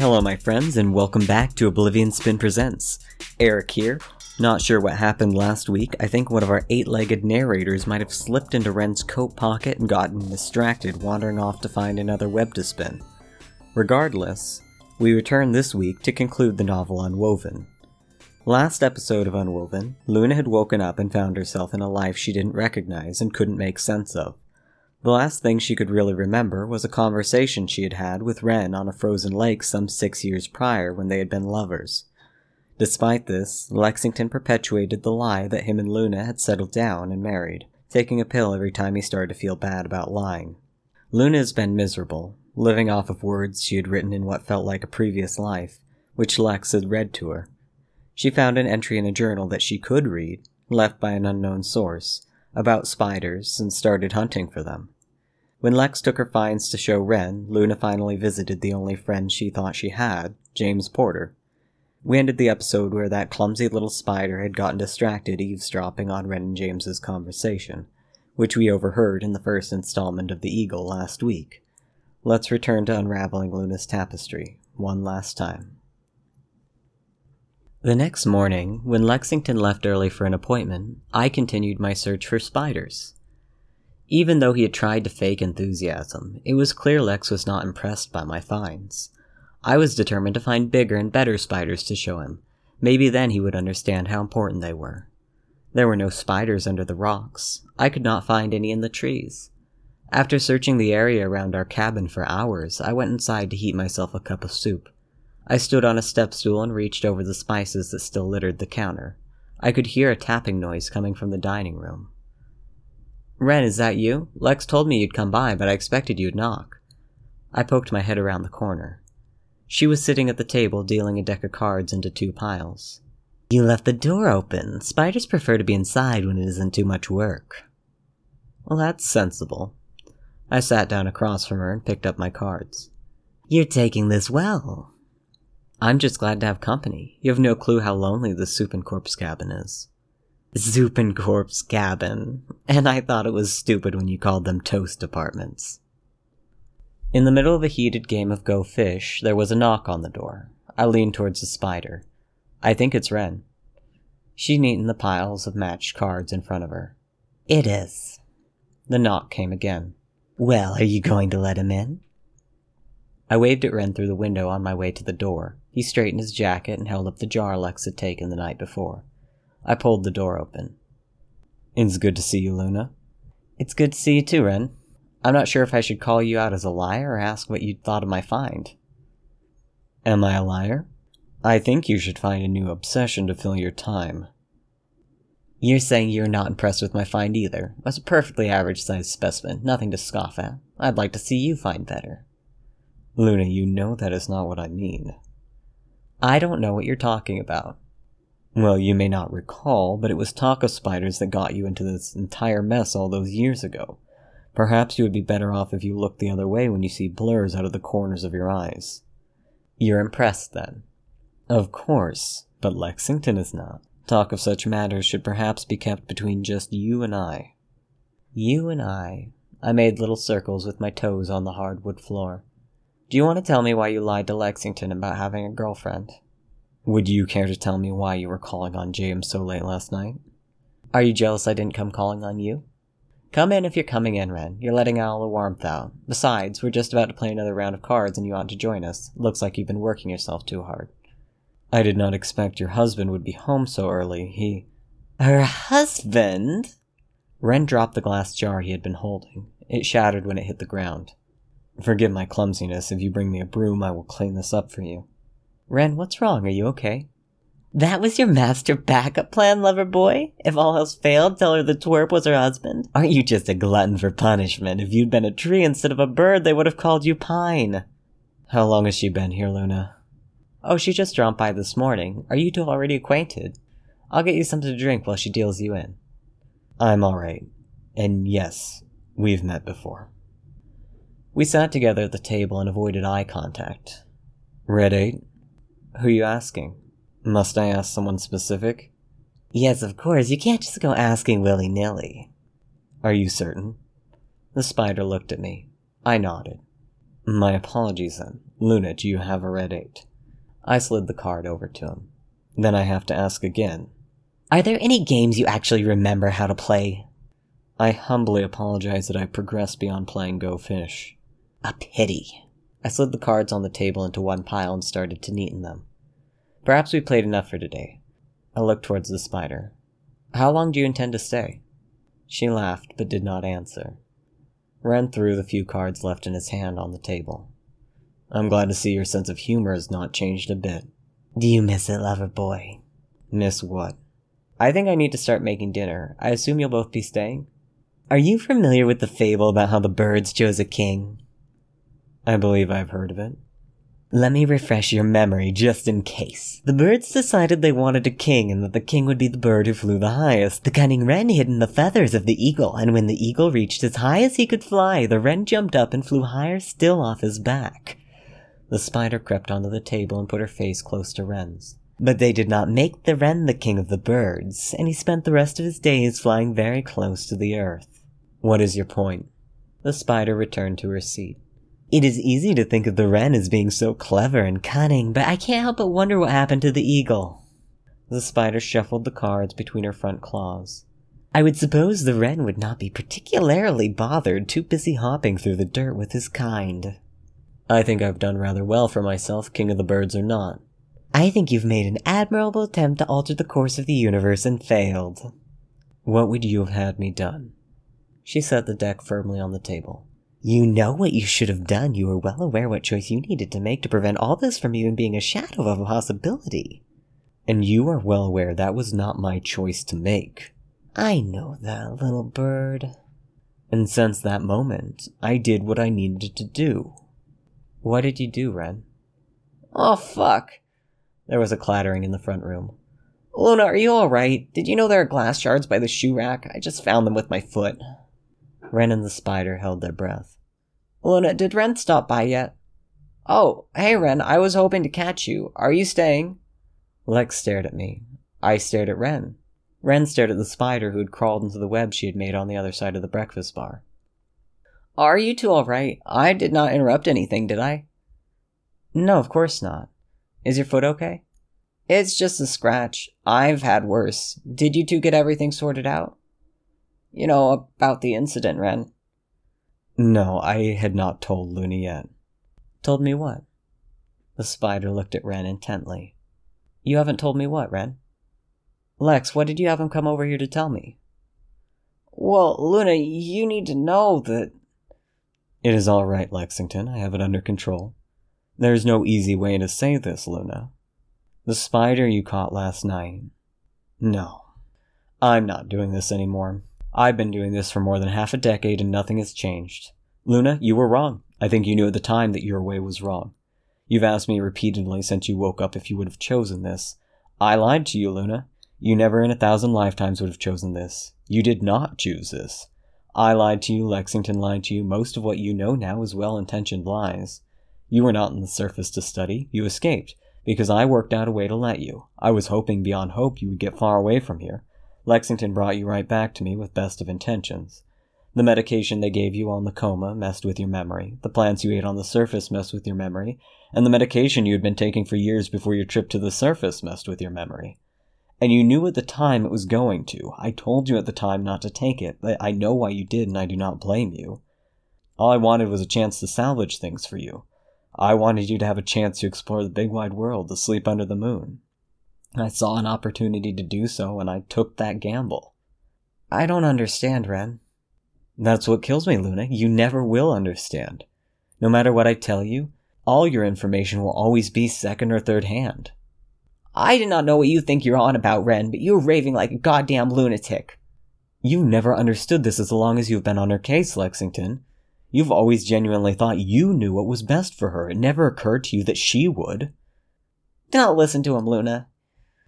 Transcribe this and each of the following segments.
Hello, my friends, and welcome back to Oblivion Spin Presents. Eric here. Not sure what happened last week. I think one of our eight legged narrators might have slipped into Wren's coat pocket and gotten distracted, wandering off to find another web to spin. Regardless, we return this week to conclude the novel Unwoven. Last episode of Unwoven, Luna had woken up and found herself in a life she didn't recognize and couldn't make sense of. The last thing she could really remember was a conversation she had had with Wren on a frozen lake some six years prior when they had been lovers. Despite this, Lexington perpetuated the lie that him and Luna had settled down and married, taking a pill every time he started to feel bad about lying. Luna has been miserable, living off of words she had written in what felt like a previous life, which Lex had read to her. She found an entry in a journal that she could read, left by an unknown source, about spiders and started hunting for them. When Lex took her finds to show Wren, Luna finally visited the only friend she thought she had, James Porter. We ended the episode where that clumsy little spider had gotten distracted eavesdropping on Wren and James's conversation, which we overheard in the first installment of The Eagle last week. Let's return to unraveling Luna's tapestry one last time. The next morning, when Lexington left early for an appointment, I continued my search for spiders. Even though he had tried to fake enthusiasm, it was clear Lex was not impressed by my finds. I was determined to find bigger and better spiders to show him. Maybe then he would understand how important they were. There were no spiders under the rocks. I could not find any in the trees. After searching the area around our cabin for hours, I went inside to heat myself a cup of soup. I stood on a step stool and reached over the spices that still littered the counter. I could hear a tapping noise coming from the dining room. Wren, is that you? Lex told me you'd come by, but I expected you'd knock. I poked my head around the corner. She was sitting at the table dealing a deck of cards into two piles. You left the door open. Spiders prefer to be inside when it isn't too much work. Well, that's sensible. I sat down across from her and picked up my cards. You're taking this well. I'm just glad to have company. You have no clue how lonely the Soup and Corpse cabin is. Corpse cabin. And I thought it was stupid when you called them toast apartments. In the middle of a heated game of Go Fish, there was a knock on the door. I leaned towards the spider. I think it's Wren. She neatened the piles of matched cards in front of her. It is. The knock came again. Well, are you going to let him in? I waved at Wren through the window on my way to the door. He straightened his jacket and held up the jar Lex had taken the night before. I pulled the door open. It's good to see you, Luna. It's good to see you too, Wren. I'm not sure if I should call you out as a liar or ask what you thought of my find. Am I a liar? I think you should find a new obsession to fill your time. You're saying you're not impressed with my find either. It was a perfectly average sized specimen, nothing to scoff at. I'd like to see you find better. Luna, you know that is not what I mean. I don't know what you're talking about. Well, you may not recall, but it was taco spiders that got you into this entire mess all those years ago. Perhaps you would be better off if you looked the other way when you see blurs out of the corners of your eyes. You're impressed, then? Of course, but Lexington is not. Talk of such matters should perhaps be kept between just you and I. You and I. I made little circles with my toes on the hardwood floor. Do you want to tell me why you lied to Lexington about having a girlfriend? Would you care to tell me why you were calling on James so late last night? Are you jealous I didn't come calling on you? Come in if you're coming in, Wren. You're letting all the warmth out. Besides, we're just about to play another round of cards and you ought to join us. Looks like you've been working yourself too hard. I did not expect your husband would be home so early. He. Her husband? Wren dropped the glass jar he had been holding. It shattered when it hit the ground. Forgive my clumsiness. If you bring me a broom, I will clean this up for you. Wren, what's wrong? Are you okay? That was your master backup plan, lover boy? If all else failed, tell her the twerp was her husband? Aren't you just a glutton for punishment? If you'd been a tree instead of a bird, they would have called you Pine. How long has she been here, Luna? Oh, she just dropped by this morning. Are you two already acquainted? I'll get you something to drink while she deals you in. I'm alright. And yes, we've met before. We sat together at the table and avoided eye contact. Red 8? Who are you asking? Must I ask someone specific? Yes, of course. You can't just go asking willy nilly. Are you certain? The spider looked at me. I nodded. My apologies then. Luna, do you have a red 8? I slid the card over to him. Then I have to ask again. Are there any games you actually remember how to play? I humbly apologize that I progressed beyond playing Go Fish. A pity. I slid the cards on the table into one pile and started to neaten them. Perhaps we played enough for today. I looked towards the spider. How long do you intend to stay? She laughed, but did not answer. Wren threw the few cards left in his hand on the table. I'm glad to see your sense of humor has not changed a bit. Do you miss it, lover boy? Miss what? I think I need to start making dinner. I assume you'll both be staying? Are you familiar with the fable about how the birds chose a king? I believe I've heard of it. Let me refresh your memory just in case. The birds decided they wanted a king and that the king would be the bird who flew the highest. The cunning wren hid in the feathers of the eagle, and when the eagle reached as high as he could fly, the wren jumped up and flew higher still off his back. The spider crept onto the table and put her face close to Wren's. But they did not make the wren the king of the birds, and he spent the rest of his days flying very close to the earth. What is your point? The spider returned to her seat. It is easy to think of the wren as being so clever and cunning, but I can't help but wonder what happened to the eagle. The spider shuffled the cards between her front claws. I would suppose the wren would not be particularly bothered, too busy hopping through the dirt with his kind. I think I've done rather well for myself, king of the birds or not. I think you've made an admirable attempt to alter the course of the universe and failed. What would you have had me done? She set the deck firmly on the table. You know what you should have done. You were well aware what choice you needed to make to prevent all this from even being a shadow of a possibility. And you are well aware that was not my choice to make. I know that, little bird. And since that moment, I did what I needed to do. What did you do, Wren? Oh, fuck. There was a clattering in the front room. Luna, are you alright? Did you know there are glass shards by the shoe rack? I just found them with my foot. Wren and the spider held their breath. Luna, did Wren stop by yet? Oh, hey Wren, I was hoping to catch you. Are you staying? Lex stared at me. I stared at Wren. Wren stared at the spider who had crawled into the web she had made on the other side of the breakfast bar. Are you two alright? I did not interrupt anything, did I? No, of course not. Is your foot okay? It's just a scratch. I've had worse. Did you two get everything sorted out? You know, about the incident, Wren. No, I had not told Luna yet. Told me what? The spider looked at Wren intently. You haven't told me what, Wren? Lex, what did you have him come over here to tell me? Well, Luna, you need to know that. It is all right, Lexington. I have it under control. There's no easy way to say this, Luna. The spider you caught last night. No. I'm not doing this anymore. I've been doing this for more than half a decade and nothing has changed. Luna, you were wrong. I think you knew at the time that your way was wrong. You've asked me repeatedly since you woke up if you would have chosen this. I lied to you, Luna. You never in a thousand lifetimes would have chosen this. You did not choose this. I lied to you, Lexington lied to you. Most of what you know now is well intentioned lies. You were not on the surface to study. You escaped, because I worked out a way to let you. I was hoping beyond hope you would get far away from here. Lexington brought you right back to me with best of intentions. The medication they gave you on the coma messed with your memory. The plants you ate on the surface messed with your memory. And the medication you had been taking for years before your trip to the surface messed with your memory. And you knew at the time it was going to. I told you at the time not to take it, but I know why you did and I do not blame you. All I wanted was a chance to salvage things for you. I wanted you to have a chance to explore the big wide world, to sleep under the moon. I saw an opportunity to do so, and I took that gamble. I don't understand, Wren. That's what kills me, Luna. You never will understand. No matter what I tell you, all your information will always be second or third hand. I do not know what you think you're on about, Wren, but you're raving like a goddamn lunatic. You've never understood this as long as you've been on her case, Lexington. You've always genuinely thought you knew what was best for her. It never occurred to you that she would. Don't listen to him, Luna.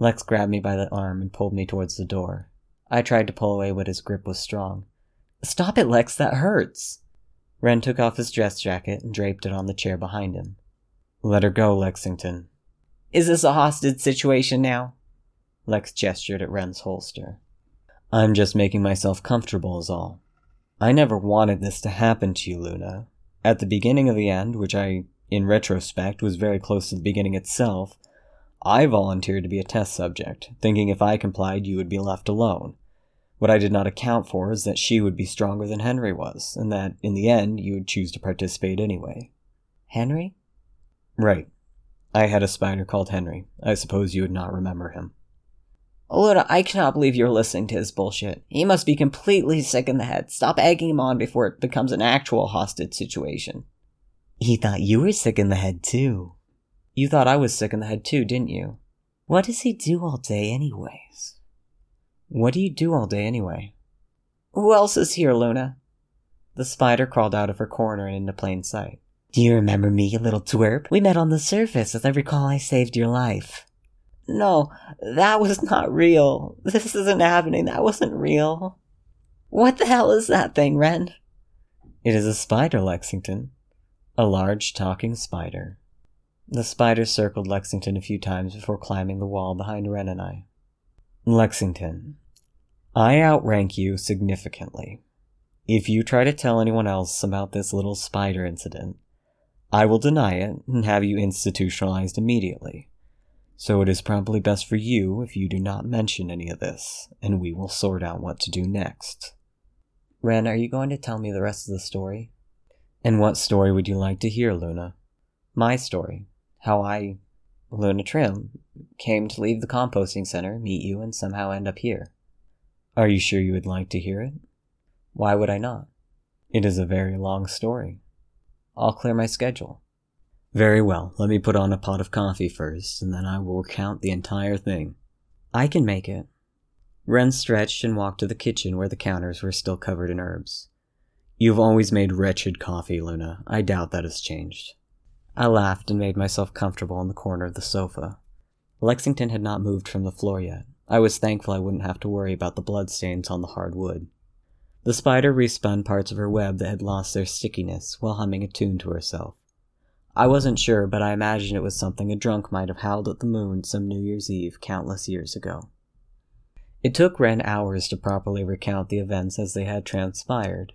Lex grabbed me by the arm and pulled me towards the door. I tried to pull away, but his grip was strong. Stop it, Lex, that hurts. Wren took off his dress jacket and draped it on the chair behind him. Let her go, Lexington. Is this a hostage situation now? Lex gestured at Wren's holster. I'm just making myself comfortable, is all. I never wanted this to happen to you, Luna. At the beginning of the end, which I, in retrospect, was very close to the beginning itself, I volunteered to be a test subject, thinking if I complied, you would be left alone. What I did not account for is that she would be stronger than Henry was, and that, in the end, you would choose to participate anyway. Henry? Right. I had a spider called Henry. I suppose you would not remember him. Luna, I cannot believe you're listening to his bullshit. He must be completely sick in the head. Stop egging him on before it becomes an actual hostage situation. He thought you were sick in the head, too. You thought I was sick in the head, too, didn't you? What does he do all day, anyways? What do you do all day anyway? Who else is here, Luna? The spider crawled out of her corner and into plain sight. Do you remember me, little twerp? We met on the surface, as I recall I saved your life. No, that was not real. This isn't happening. That wasn't real. What the hell is that thing, Wren? It is a spider, Lexington. A large talking spider. The spider circled Lexington a few times before climbing the wall behind Wren and I. Lexington, I outrank you significantly. If you try to tell anyone else about this little spider incident, I will deny it and have you institutionalized immediately. So it is probably best for you if you do not mention any of this, and we will sort out what to do next. Wren, are you going to tell me the rest of the story? And what story would you like to hear, Luna? My story. How I, Luna Trim, came to leave the composting center, meet you, and somehow end up here. Are you sure you would like to hear it? Why would I not? It is a very long story. I'll clear my schedule. Very well, let me put on a pot of coffee first, and then I will recount the entire thing. I can make it. Wren stretched and walked to the kitchen where the counters were still covered in herbs. You've always made wretched coffee, Luna. I doubt that has changed. I laughed and made myself comfortable in the corner of the sofa. Lexington had not moved from the floor yet. I was thankful I wouldn't have to worry about the bloodstains on the hard wood. The spider respun parts of her web that had lost their stickiness while humming a tune to herself. I wasn't sure, but I imagined it was something a drunk might have howled at the moon some New Year's Eve countless years ago. It took Wren hours to properly recount the events as they had transpired.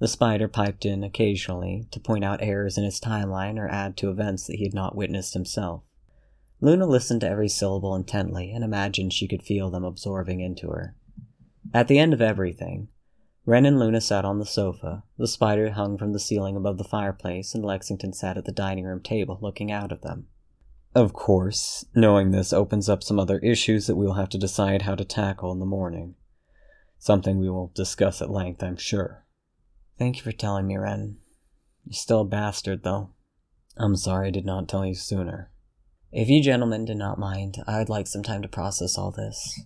The spider piped in occasionally to point out errors in his timeline or add to events that he had not witnessed himself. Luna listened to every syllable intently and imagined she could feel them absorbing into her. At the end of everything, Wren and Luna sat on the sofa, the spider hung from the ceiling above the fireplace, and Lexington sat at the dining room table looking out at them. Of course, knowing this opens up some other issues that we will have to decide how to tackle in the morning. Something we will discuss at length, I'm sure. Thank you for telling me, Wren. You're still a bastard, though. I'm sorry I did not tell you sooner. If you gentlemen do not mind, I would like some time to process all this.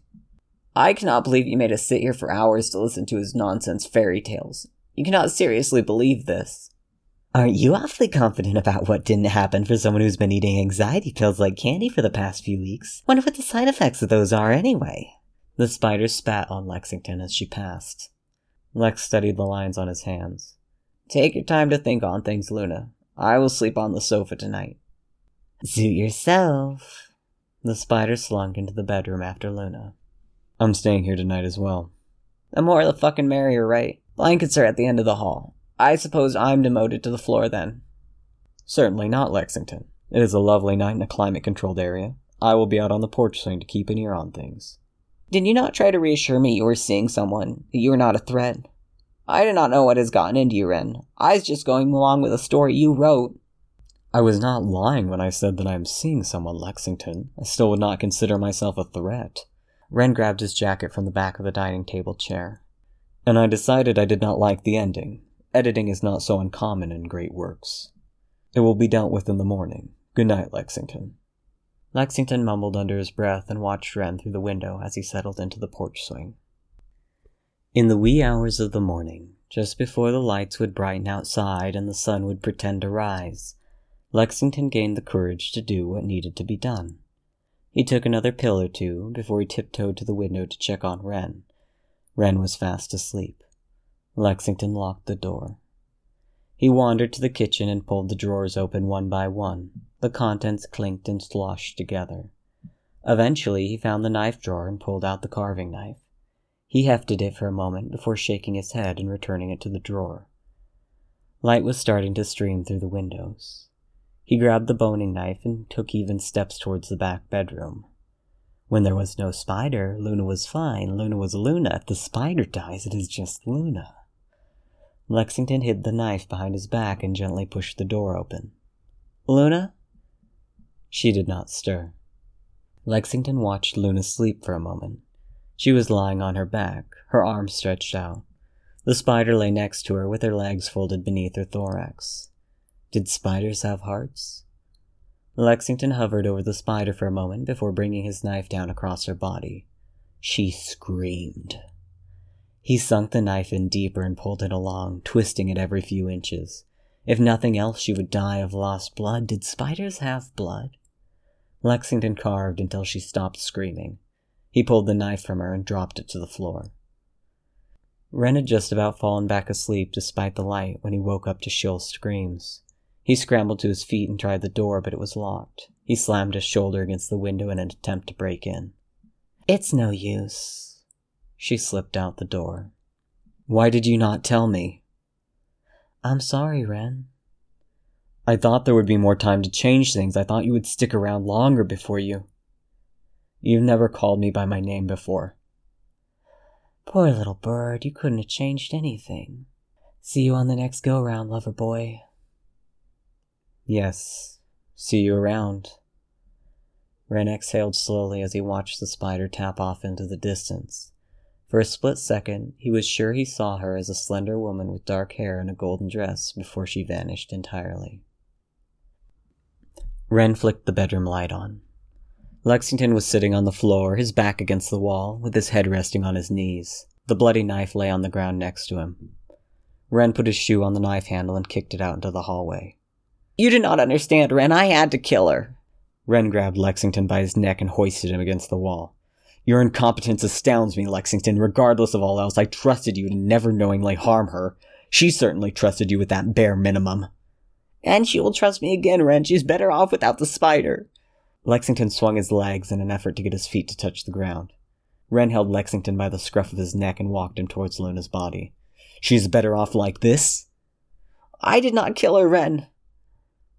I cannot believe you made us sit here for hours to listen to his nonsense fairy tales. You cannot seriously believe this. Aren't you awfully confident about what didn't happen for someone who's been eating anxiety pills like candy for the past few weeks? Wonder what the side effects of those are anyway. The spider spat on Lexington as she passed. Lex studied the lines on his hands. Take your time to think on things, Luna. I will sleep on the sofa tonight. Suit yourself. The spider slunk into the bedroom after Luna. I'm staying here tonight as well. The more the fucking merrier, right? Blankets are at the end of the hall. I suppose I'm demoted to the floor then. Certainly not, Lexington. It is a lovely night in a climate controlled area. I will be out on the porch swing to keep an ear on things. Did you not try to reassure me you were seeing someone, that you were not a threat? I do not know what has gotten into you, Wren. I was just going along with a story you wrote. I was not lying when I said that I am seeing someone, Lexington. I still would not consider myself a threat. Wren grabbed his jacket from the back of the dining table chair. And I decided I did not like the ending. Editing is not so uncommon in great works. It will be dealt with in the morning. Good night, Lexington. Lexington mumbled under his breath and watched Wren through the window as he settled into the porch swing. In the wee hours of the morning, just before the lights would brighten outside and the sun would pretend to rise, Lexington gained the courage to do what needed to be done. He took another pill or two before he tiptoed to the window to check on Wren. Wren was fast asleep. Lexington locked the door. He wandered to the kitchen and pulled the drawers open one by one. The contents clinked and sloshed together. Eventually, he found the knife drawer and pulled out the carving knife. He hefted it for a moment before shaking his head and returning it to the drawer. Light was starting to stream through the windows. He grabbed the boning knife and took even steps towards the back bedroom. When there was no spider, Luna was fine. Luna was Luna. If the spider dies, it is just Luna. Lexington hid the knife behind his back and gently pushed the door open. Luna? She did not stir. Lexington watched Luna sleep for a moment. She was lying on her back, her arms stretched out. The spider lay next to her with her legs folded beneath her thorax. Did spiders have hearts? Lexington hovered over the spider for a moment before bringing his knife down across her body. She screamed. He sunk the knife in deeper and pulled it along, twisting it every few inches. If nothing else, she would die of lost blood. Did spiders have blood? Lexington carved until she stopped screaming. He pulled the knife from her and dropped it to the floor. Wren had just about fallen back asleep despite the light when he woke up to shrill screams. He scrambled to his feet and tried the door, but it was locked. He slammed his shoulder against the window in an attempt to break in. It's no use. She slipped out the door. Why did you not tell me? I'm sorry, Wren. I thought there would be more time to change things. I thought you would stick around longer before you. You've never called me by my name before. Poor little bird, you couldn't have changed anything. See you on the next go round, lover boy. Yes, see you around. Wren exhaled slowly as he watched the spider tap off into the distance. For a split second, he was sure he saw her as a slender woman with dark hair and a golden dress before she vanished entirely. Wren flicked the bedroom light on. Lexington was sitting on the floor, his back against the wall, with his head resting on his knees. The bloody knife lay on the ground next to him. Wren put his shoe on the knife handle and kicked it out into the hallway. You do not understand, Wren. I had to kill her. Wren grabbed Lexington by his neck and hoisted him against the wall. Your incompetence astounds me, Lexington. Regardless of all else, I trusted you to never knowingly harm her. She certainly trusted you with that bare minimum. And she will trust me again, Wren. She's better off without the spider. Lexington swung his legs in an effort to get his feet to touch the ground. Wren held Lexington by the scruff of his neck and walked him towards Luna's body. She's better off like this? I did not kill her, Wren.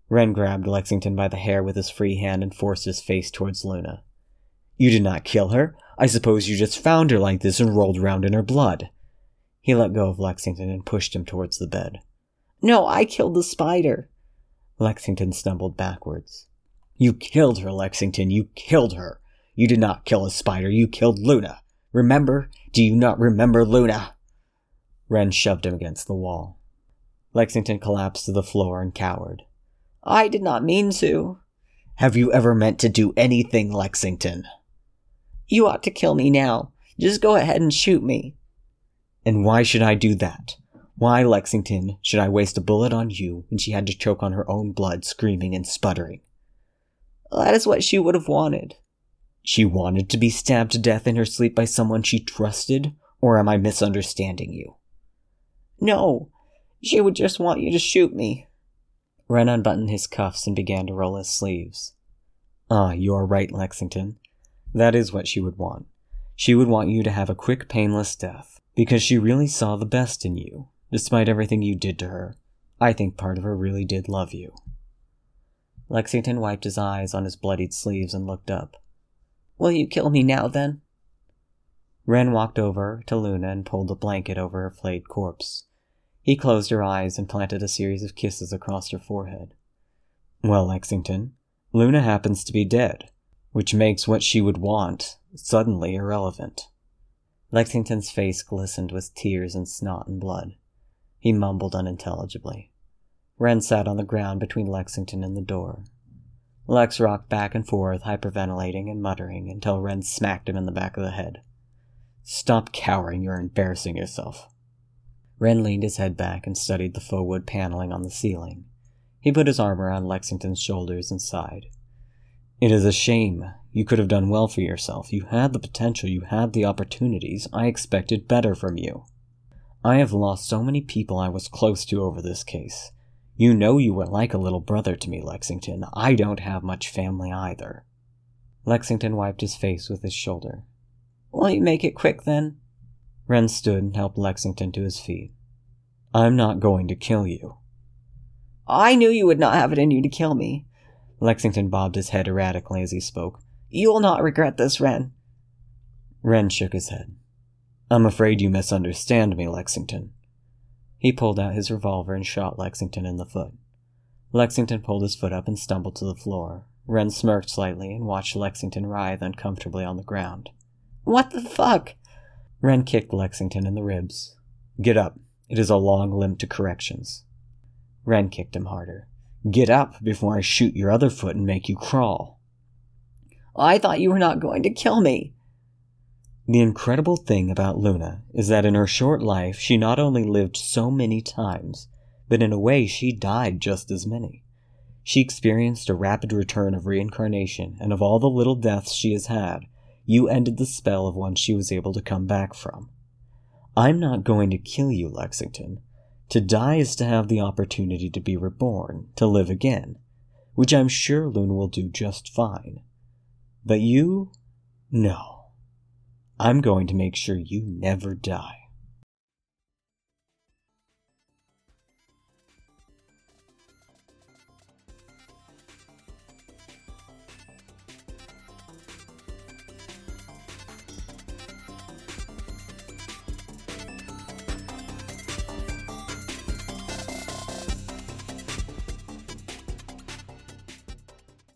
Wren grabbed Lexington by the hair with his free hand and forced his face towards Luna. You did not kill her. I suppose you just found her like this and rolled around in her blood. He let go of Lexington and pushed him towards the bed. No, I killed the spider. Lexington stumbled backwards. You killed her, Lexington. You killed her. You did not kill a spider. You killed Luna. Remember? Do you not remember Luna? Wren shoved him against the wall. Lexington collapsed to the floor and cowered. I did not mean to. Have you ever meant to do anything, Lexington? You ought to kill me now. Just go ahead and shoot me. And why should I do that? Why, Lexington, should I waste a bullet on you when she had to choke on her own blood, screaming and sputtering? That is what she would have wanted. She wanted to be stabbed to death in her sleep by someone she trusted? Or am I misunderstanding you? No, she would just want you to shoot me. Wren unbuttoned his cuffs and began to roll his sleeves. Ah, you are right, Lexington. That is what she would want. She would want you to have a quick, painless death, because she really saw the best in you, despite everything you did to her. I think part of her really did love you. Lexington wiped his eyes on his bloodied sleeves and looked up. Will you kill me now, then? Wren walked over to Luna and pulled a blanket over her flayed corpse. He closed her eyes and planted a series of kisses across her forehead. Well, Lexington, Luna happens to be dead, which makes what she would want suddenly irrelevant. Lexington's face glistened with tears and snot and blood. He mumbled unintelligibly. Wren sat on the ground between Lexington and the door. Lex rocked back and forth, hyperventilating and muttering until Wren smacked him in the back of the head. Stop cowering, you're embarrassing yourself. Wren leaned his head back and studied the faux wood paneling on the ceiling. He put his arm around Lexington's shoulders and sighed. It is a shame. You could have done well for yourself. You had the potential, you had the opportunities. I expected better from you. I have lost so many people I was close to over this case. You know you were like a little brother to me, Lexington. I don't have much family either. Lexington wiped his face with his shoulder. Will you make it quick then? Wren stood and helped Lexington to his feet. I'm not going to kill you. I knew you would not have it in you to kill me. Lexington bobbed his head erratically as he spoke. You will not regret this, Wren. Wren shook his head. I'm afraid you misunderstand me, Lexington. He pulled out his revolver and shot Lexington in the foot. Lexington pulled his foot up and stumbled to the floor. Wren smirked slightly and watched Lexington writhe uncomfortably on the ground. What the fuck? Wren kicked Lexington in the ribs. Get up. It is a long limp to corrections. Wren kicked him harder. Get up before I shoot your other foot and make you crawl. I thought you were not going to kill me. The incredible thing about Luna is that in her short life she not only lived so many times, but in a way she died just as many. She experienced a rapid return of reincarnation, and of all the little deaths she has had, you ended the spell of one she was able to come back from. I'm not going to kill you, Lexington. To die is to have the opportunity to be reborn, to live again, which I'm sure Luna will do just fine. But you? No. I'm going to make sure you never die.